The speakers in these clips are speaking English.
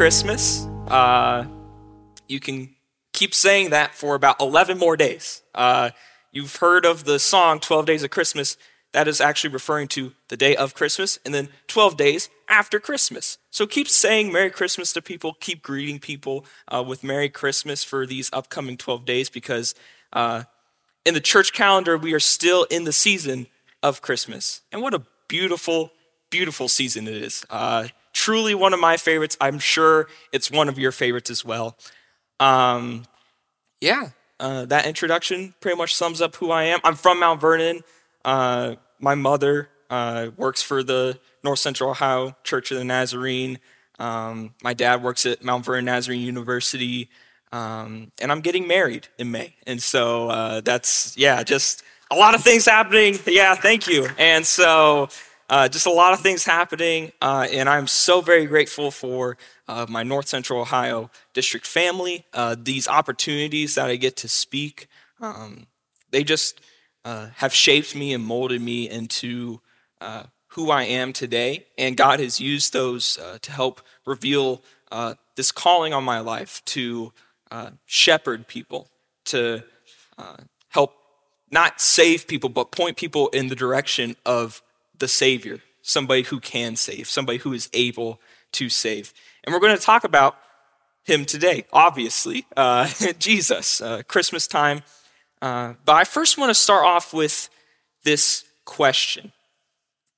Christmas. Uh, you can keep saying that for about 11 more days. Uh, you've heard of the song 12 Days of Christmas. That is actually referring to the day of Christmas and then 12 days after Christmas. So keep saying Merry Christmas to people, keep greeting people uh, with Merry Christmas for these upcoming 12 days because uh, in the church calendar, we are still in the season of Christmas. And what a beautiful, beautiful season it is. Truly one of my favorites. I'm sure it's one of your favorites as well. Um, yeah, uh, that introduction pretty much sums up who I am. I'm from Mount Vernon. Uh, my mother uh, works for the North Central Ohio Church of the Nazarene. Um, my dad works at Mount Vernon Nazarene University. Um, and I'm getting married in May. And so uh, that's, yeah, just a lot of things happening. Yeah, thank you. And so uh, just a lot of things happening. Uh, and I'm so very grateful for uh, my North Central Ohio district family, uh, these opportunities that I get to speak. Um, they just uh, have shaped me and molded me into who I am today. And God has used those to help reveal this calling on my life to uh, shepherd people, to uh, help not save people, but point people in the direction of the Savior, somebody who can save, somebody who is able to save. And we're going to talk about him today, obviously, uh, Jesus, uh, Christmas time. Uh, but I first want to start off with this question.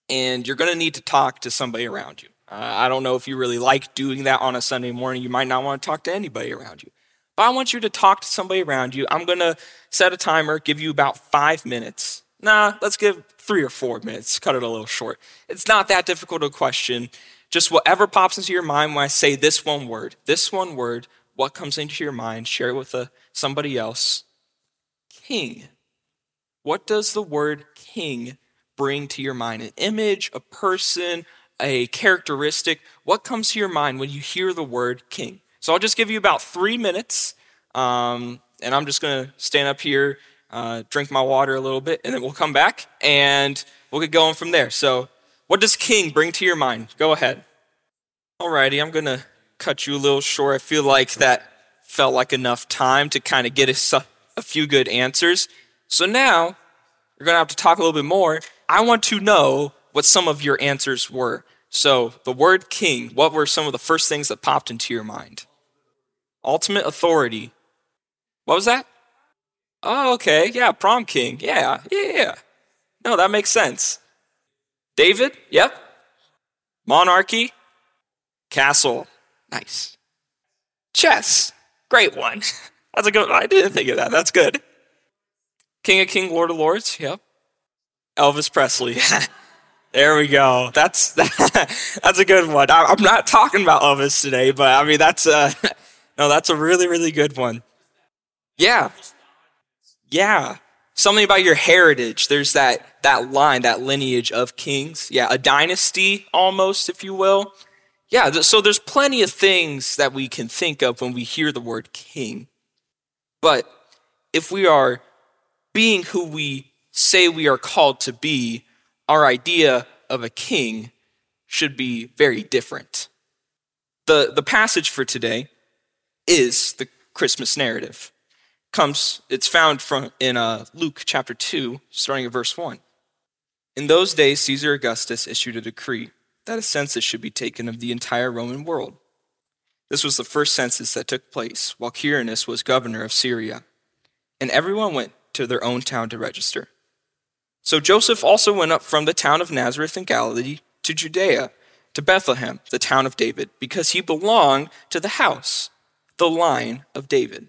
And you're going to need to talk to somebody around you. Uh, I don't know if you really like doing that on a Sunday morning. You might not want to talk to anybody around you. But I want you to talk to somebody around you. I'm going to set a timer, give you about five minutes. Nah, let's give three or four minutes, cut it a little short. It's not that difficult a question. Just whatever pops into your mind when I say this one word, this one word, what comes into your mind, share it with a, uh, somebody else. King. What does the word king bring to your mind? An image, a person, a characteristic? What comes to your mind when you hear the word king? So I'll just give you about three minutes, um, and I'm just going to stand up here, uh, drink my water a little bit, and then we'll come back and we'll get going from there. So, what does king bring to your mind? Go ahead. Alrighty, I'm to cut you a little short. I feel like that felt like enough time to kind of get a, a few good answers. So now you're to have to talk a little bit more. I want to know what some of your answers were. So, the word king, what were some of the first things that popped into your mind? Ultimate authority. What was that? Oh, okay. Yeah, prom king. Yeah, yeah, yeah. No, that makes sense. David? Yep. Monarchy? Castle. Nice. Chess. Great one. That's a good one. I didn't think of that. That's good. King of King, Lord of Lords. Yep. Elvis Presley. there we go. That's that's a good one. I, am not talking about Elvis today, but I mean that's a no, that's a really, really good one. Yeah. Yeah. Something about your heritage. There's that that line, that lineage of kings. Yeah, a dynasty almost, if you will. Yeah, so there's plenty of things that we can think of when we hear the word king. But if we are being who we say we are called to be, our idea of a king should be very different. The, the passage for today is the Christmas narrative. Comes, it's found from in uh, Luke chapter 2, starting at verse 1. In those days, Caesar Augustus issued a decree that a census should be taken of the entire Roman world. This was the first census that took place while Quirinius was governor of Syria, and everyone went to their own town to register. So Joseph also went up from the town of Nazareth in Galilee to Judea, to Bethlehem, the town of David, because he belonged to the house the line of David.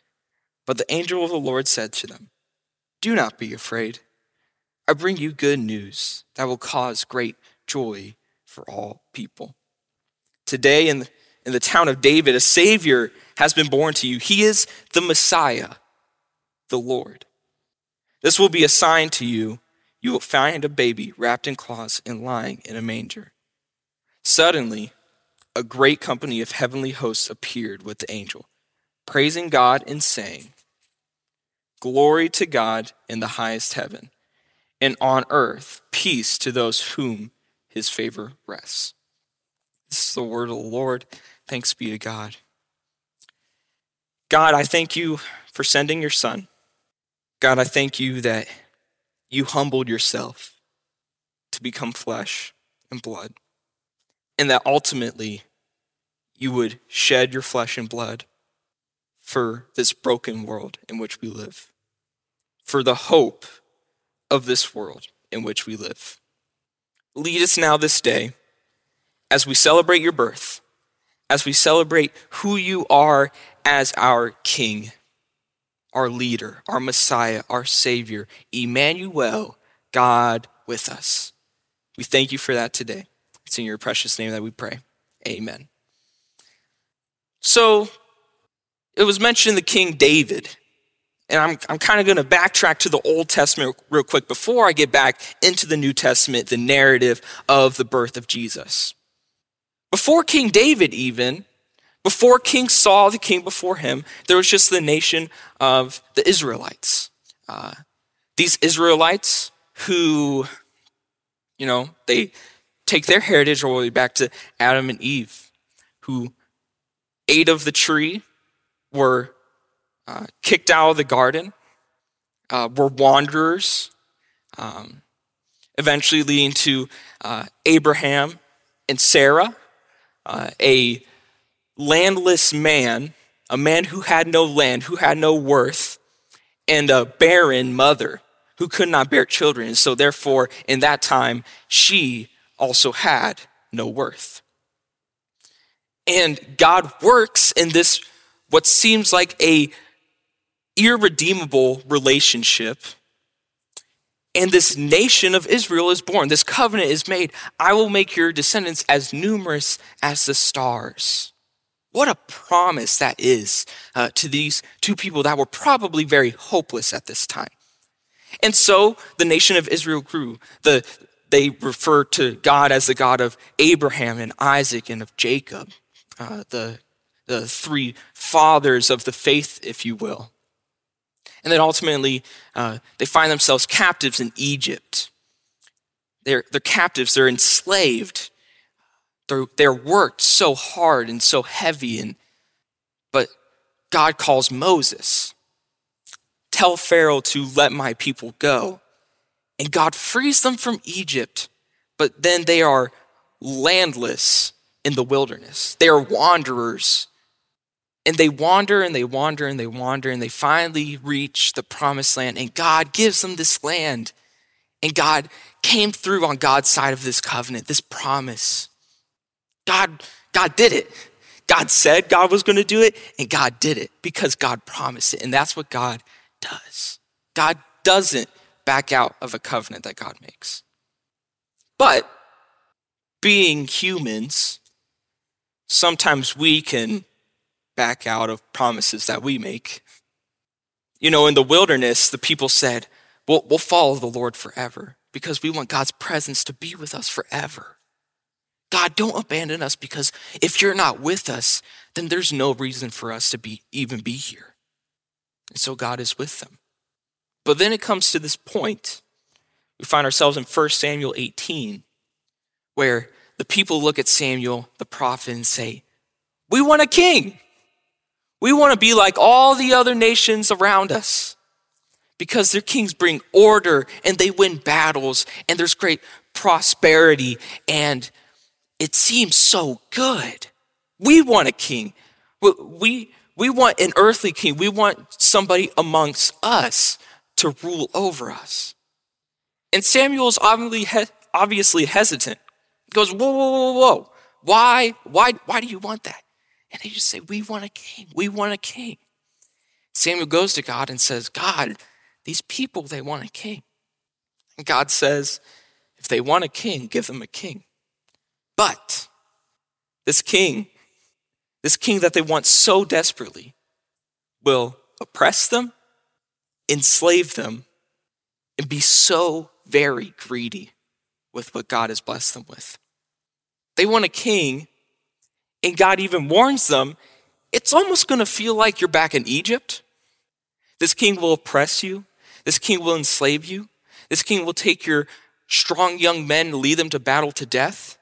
But the angel of the Lord said to them, Do not be afraid. I bring you good news that will cause great joy for all people. Today, in, in the town of David, a Savior has been born to you. He is the Messiah, the Lord. This will be a sign to you. You will find a baby wrapped in cloths and lying in a manger. Suddenly, a great company of heavenly hosts appeared with the angel, praising God and saying, Glory to God in the highest heaven, and on earth peace to those whom his favor rests. This is the word of the Lord. Thanks be to God. God, I thank you for sending your son. God, I thank you that you humbled yourself to become flesh and blood, and that ultimately you would shed your flesh and blood for this broken world in which we live, for the hope of this world in which we live. Lead us now this day as we celebrate your birth, as we celebrate who you are as our King, our leader, our Messiah, our Savior, Emmanuel, God with us. We thank you for that today. It's in your precious name that we pray. Amen. So, it was mentioned the King David. And I'm, I'm kind of going to backtrack to the Old Testament real quick before I get back into the New Testament, the narrative of the birth of Jesus. Before King David, even, before King Saul, the king before him, there was just the nation of the Israelites. Uh, these Israelites who, you know, they take their heritage all the way back to Adam and Eve, who ate of the tree, were uh, kicked out of the garden, uh, were wanderers, um, eventually leading to uh, Abraham and Sarah, uh, a landless man, a man who had no land, who had no worth, and a barren mother who could not bear children. So, therefore, in that time, she also had no worth. And God works in this, what seems like a irredeemable relationship and this nation of Israel is born. This covenant is made. I will make your descendants as numerous as the stars. What a promise that is uh, to these two people that were probably very hopeless at this time. And so the nation of Israel grew. The, they refer to God as the God of Abraham and Isaac and of Jacob, uh, the, the three fathers of the faith, if you will. And then ultimately, uh, they find themselves captives in Egypt. They're, they're captives, they're enslaved. They're, they're worked so hard and so heavy. And, but God calls Moses, tell Pharaoh to let my people go. And God frees them from Egypt, but then they are landless in the wilderness. They are wanderers and they wander and they wander and they wander and they finally reach the promised land. And God gives them this land. And God came through on God's side of this covenant, this promise. God, God did it. God said God was going to do it, and God did it because God promised it. And that's what God does. God doesn't back out of a covenant that God makes. But being humans, sometimes we can back out of promises that we make. You know, in the wilderness, the people said, we'll, we'll follow the Lord forever because we want God's presence to be with us forever. God, don't abandon us because if you're not with us, then there's no reason for us to be even be here. And so God is with them. But then it comes to this point. We find ourselves in 1 Samuel 18, where the people look at Samuel, the prophet, and say, We want a king. We want to be like all the other nations around us because their kings bring order and they win battles and there's great prosperity and it seems so good. We want a king. We, we want an earthly king. We want somebody amongst us to rule over us. And Samuel's obviously, obviously hesitant. He goes, whoa, whoa, whoa, whoa. Why, why, why do you want that? And they just say, We want a king. We want a king. Samuel goes to God and says, God, these people, they want a king. And God says, If they want a king, give them a king. But this king this king that they want so desperately, will oppress them, enslave them, and be so very greedy with what God has blessed them with. They want a king, and God even warns them it's almost going to feel like you're back in Egypt. This king will oppress you, this king will enslave you, this king will take your strong young men, lead them to battle to death,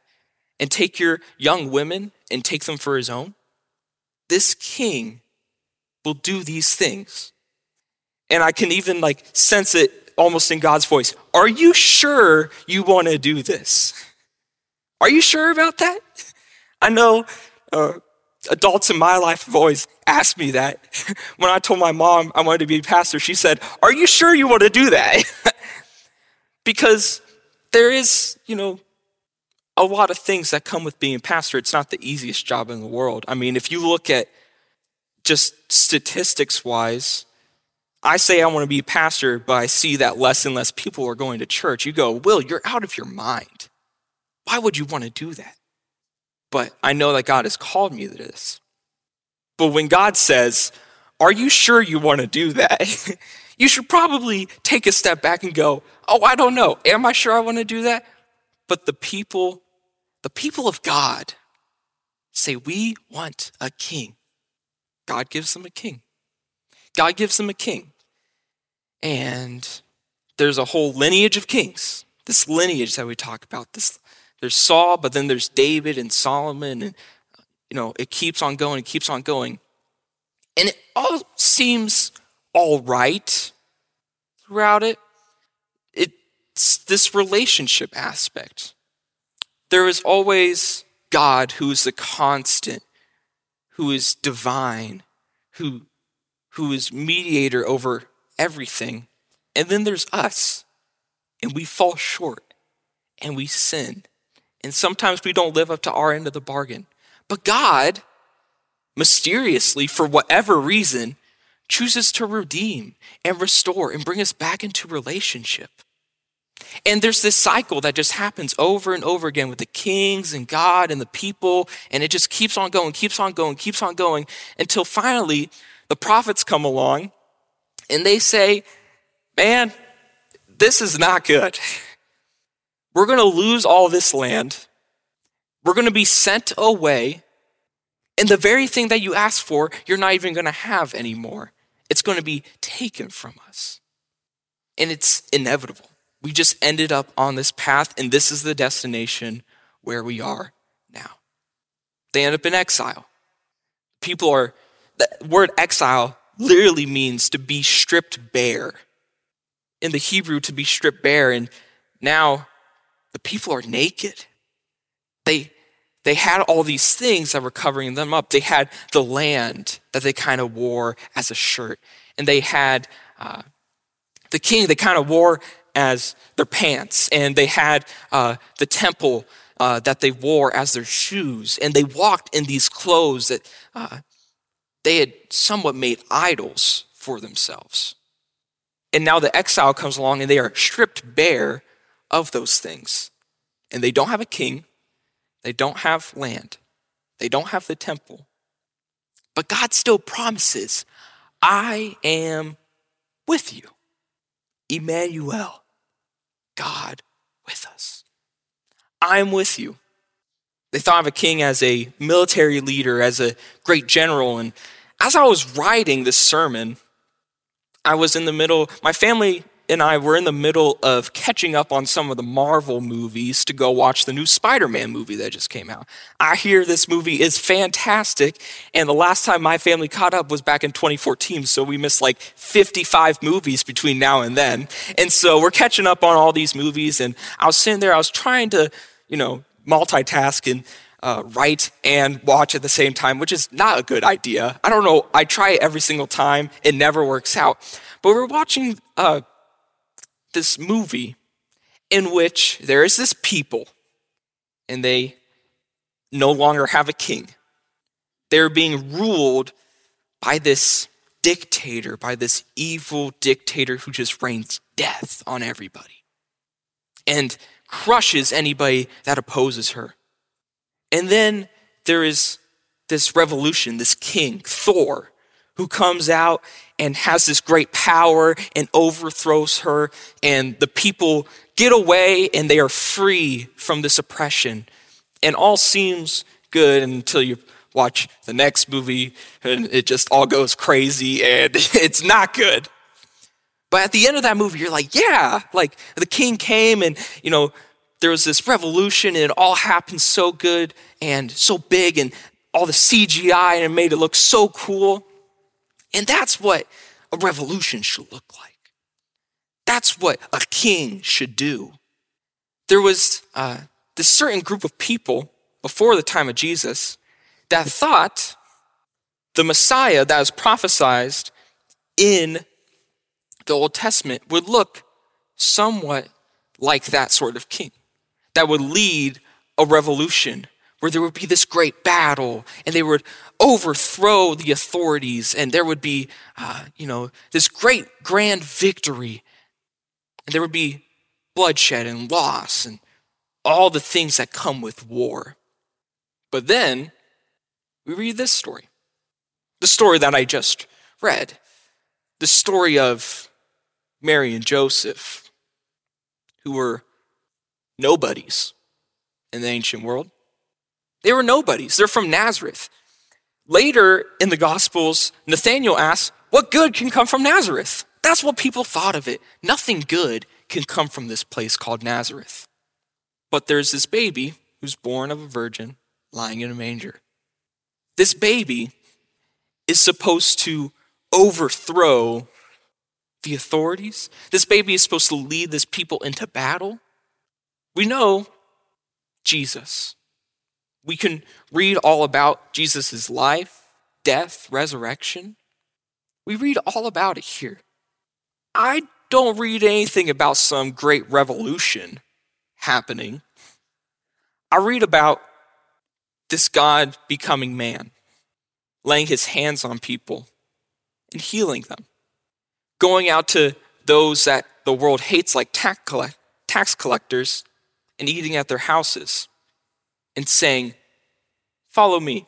and take your young women and take them for his own. This king will do these things. And I can even like sense it almost in God's voice. Are you sure you want to do this? Are you sure about that? I know uh, adults in my life have always asked me that. when I told my mom I wanted to be a pastor, she said, Are you sure you want to do that? because there is, you know, a lot of things that come with being a pastor. It's not the easiest job in the world. I mean, if you look at just statistics wise, I say I want to be a pastor, but I see that less and less people are going to church. You go, Will, you're out of your mind. Why would you want to do that? But I know that God has called me to this. But when God says, Are you sure you want to do that? you should probably take a step back and go, Oh, I don't know. Am I sure I want to do that? But the people, the people of God say, We want a king. God gives them a king. God gives them a king. And there's a whole lineage of kings. This lineage that we talk about, this there's Saul, but then there's David and Solomon, and you know, it keeps on going, it keeps on going. And it all seems all right throughout it. It's this relationship aspect. There is always God who is the constant, who is divine, who, who is mediator over everything. And then there's us, and we fall short and we sin. And sometimes we don't live up to our end of the bargain. But God, mysteriously, for whatever reason, chooses to redeem and restore and bring us back into relationship. And there's this cycle that just happens over and over again with the kings and God and the people, and it just keeps on going, keeps on going, keeps on going until finally the prophets come along and they say, Man, this is not good. We're going to lose all this land. We're going to be sent away. And the very thing that you asked for, you're not even going to have anymore. It's going to be taken from us. And it's inevitable. We just ended up on this path, and this is the destination where we are now. They end up in exile. People are, the word exile literally means to be stripped bare. In the Hebrew, to be stripped bare. And now the people are naked. They, they had all these things that were covering them up. They had the land that they kind of wore as a shirt, and they had uh, the king they kind of wore as their pants, and they had uh, the temple uh, that they wore as their shoes, and they walked in these clothes that uh, they had somewhat made idols for themselves. And now the exile comes along, and they are stripped bare of those things. And they don't have a king, they don't have land, they don't have the temple. But God still promises, I am with you. Emmanuel, God with us. I'm with you. They thought of a king as a military leader, as a great general. And as I was writing this sermon, I was in the middle, my family and I were in the middle of catching up on some of the Marvel movies to go watch the new Spider Man movie that just came out. I hear this movie is fantastic, and the last time my family caught up was back in 2014, so we missed like 55 movies between now and then. And so we're catching up on all these movies, and I was sitting there, I was trying to, you know, multitask and uh, write and watch at the same time, which is not a good idea. I don't know, I try it every single time, it never works out. But we're watching uh, this movie in which there is this people and they no longer have a king. They're being ruled by this dictator, by this evil dictator who just rains death on everybody and crushes anybody that opposes her. And then there is this revolution, this king, Thor, who comes out and has this great power and overthrows her, and the people get away and they are free from this oppression. And all seems good until you watch the next movie and it just all goes crazy and it's not good. But at the end of that movie, you're like, yeah, like the king came and, you know, there was this revolution and it all happened so good and so big and all the CGI and it made it look so cool. And that's what a revolution should look like. That's what a king should do. There was uh, this certain group of people before the time of Jesus that thought the Messiah that was prophesied in the Old Testament would look somewhat like that sort of king that would lead a revolution where there would be this great battle and they would overthrow the authorities and there would be, uh, you know, this great grand victory. And there would be bloodshed and loss and all the things that come with war. But then we read this story the story that I just read, the story of Mary and Joseph, who were nobodies in the ancient world. They were nobodies. They're from Nazareth. Later in the Gospels, Nathanael asks, What good can come from Nazareth? That's what people thought of it. Nothing good can come from this place called Nazareth. But there's this baby who's born of a virgin lying in a manger. This baby is supposed to overthrow the authorities. This baby is supposed to lead this people into battle. We know Jesus. We can read all about Jesus' life, death, resurrection. We read all about it here. I don't read anything about some great revolution happening. I read about this God becoming man, laying his hands on people and healing them, going out to those that the world hates, like tax collectors, and eating at their houses and saying, Follow me.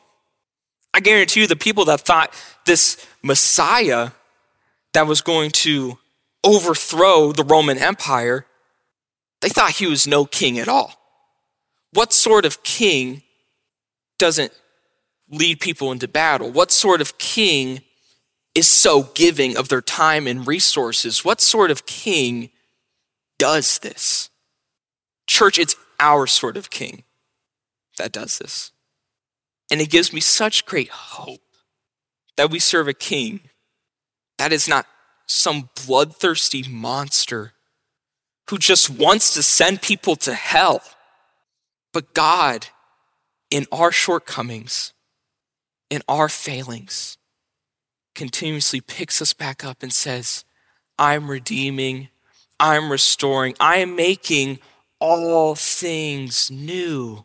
I guarantee you, the people that thought this Messiah that was going to overthrow the Roman Empire, they thought he was no king at all. What sort of king doesn't lead people into battle? What sort of king is so giving of their time and resources? What sort of king does this? Church, it's our sort of king that does this. And it gives me such great hope that we serve a king that is not some bloodthirsty monster who just wants to send people to hell. But God, in our shortcomings, in our failings, continuously picks us back up and says, I'm redeeming, I'm restoring, I am making all things new.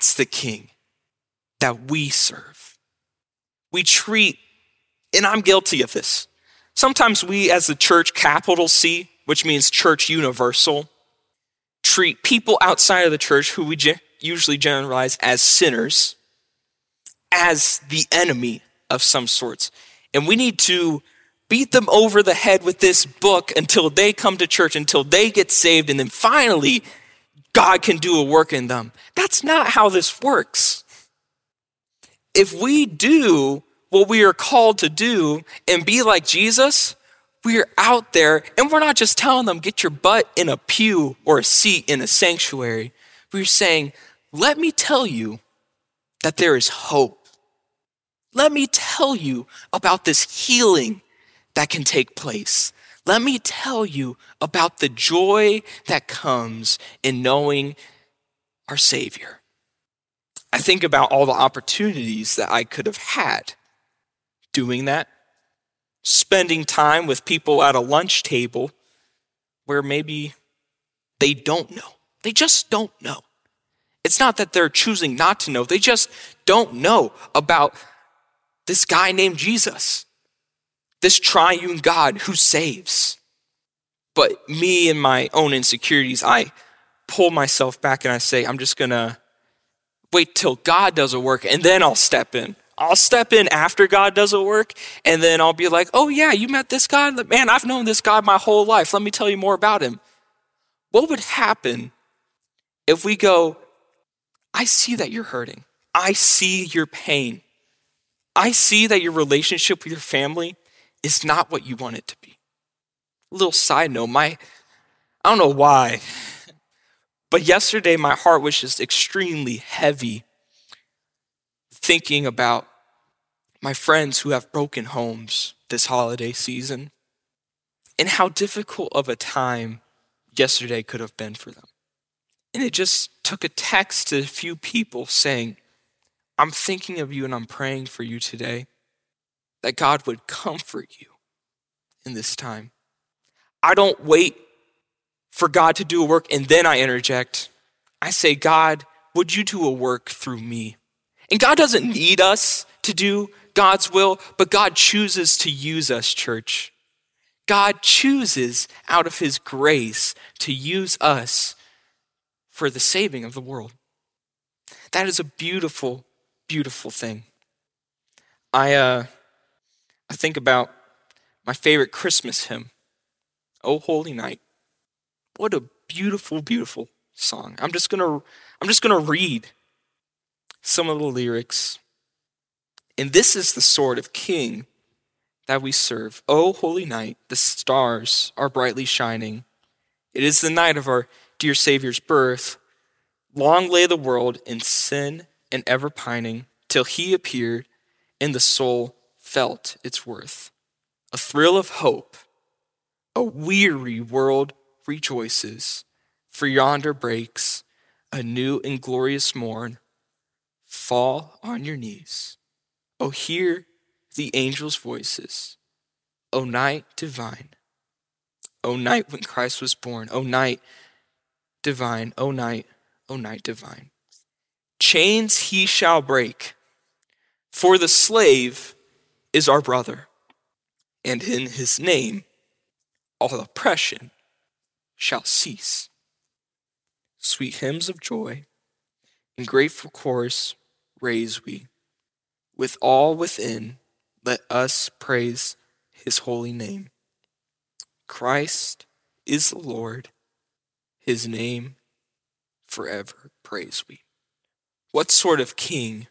That's the king that we serve. We treat, and I'm guilty of this. Sometimes we, as the church, capital C, which means church universal, treat people outside of the church who we usually generalize as sinners as the enemy of some sorts. And we need to beat them over the head with this book until they come to church, until they get saved, and then finally God can do a work in them. That's not how this works. If we do what we are called to do and be like Jesus, we are out there and we're not just telling them, get your butt in a pew or a seat in a sanctuary. We're saying, let me tell you that there is hope. Let me tell you about this healing that can take place. Let me tell you about the joy that comes in knowing our Savior. I think about all the opportunities that I could have had doing that, spending time with people at a lunch table where maybe they don't know. They just don't know. It's not that they're choosing not to know, they just don't know about this guy named Jesus this triune God who saves. But me and my own insecurities, I pull myself back and I say, I'm just going to wait till God does a work and then I'll step in. I'll step in after God does a work and then I'll be like, oh yeah, you met this God? Man, I've known this God my whole life. Let me tell you more about him. What would happen if we go, I see that you're hurting. I see your pain. I see that your relationship with your family is not what you want it to be. A little side note, my I don't know why, but yesterday my heart was just extremely heavy thinking about my friends who have broken homes this holiday season and how difficult of a time yesterday could have been for them. And it just took a text to a few people saying, I'm thinking of you and I'm praying for you today that God would comfort you in this time. I don't wait for God to do a work and then I interject. I say, God, would you do a work through me? And God doesn't need us to do God's will, but God chooses to use us, church. God chooses out of his grace to use us for the saving of the world. That is a beautiful, beautiful thing. I, uh, I think about my favorite Christmas hymn, Oh Holy Night. What a beautiful, beautiful song. I'm just gonna I'm just gonna read some of the lyrics. And this is the sort of king that we serve. O holy night, the stars are brightly shining. It is the night of our dear Savior's birth. Long lay the world in sin and ever pining, till he appeared, and the soul felt its worth. A thrill of hope, a weary world rejoices, for yonder breaks a new and glorious morn. Fall on your knees. Oh, hear the angels' voices. O night divine. O night when Christ was born. O night divine. O night, O night divine. Chains he shall break, for the slave is our brother, and in his name all oppression shall cease. Sweet hymns of joy and grateful chorus raise we. With all within, let us praise his holy name. Christ is the Lord, his name forever praise we. What sort of king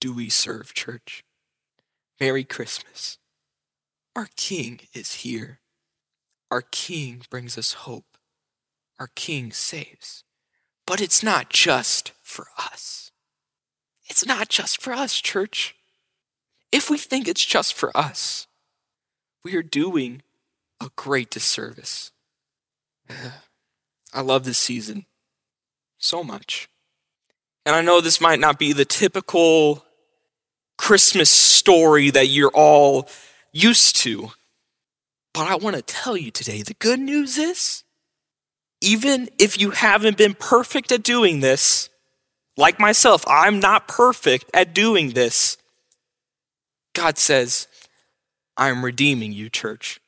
do we serve, church? Merry Christmas. Our king is here. Our King brings us hope. Our King saves. But it's not just for us. It's not just for us, church. If we think it's just for us, we are doing a great disservice. I love this season so much. And I know this might not be the typical Christmas story that you're all used to. But I want to tell you today the good news is, even if you haven't been perfect at doing this, like myself, I'm not perfect at doing this. God says, I'm redeeming you, church.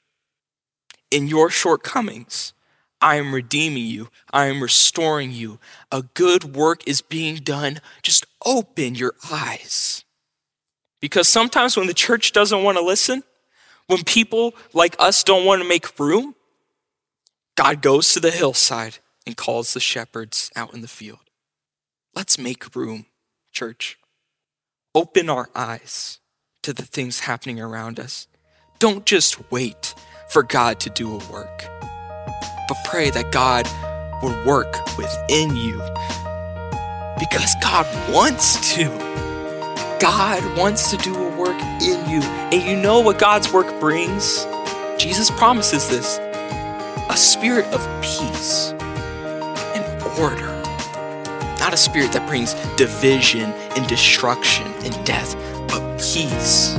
In your shortcomings, I am redeeming you. I am restoring you. A good work is being done. Just open your eyes. Because sometimes when the church doesn't want to listen, when people like us don't want to make room, God goes to the hillside and calls the shepherds out in the field. Let's make room, church. Open our eyes to the things happening around us. Don't just wait for God to do a work, but pray that God will work within you because God wants to. God wants to do a work in you. And you know what God's work brings? Jesus promises this a spirit of peace and order. Not a spirit that brings division and destruction and death, but peace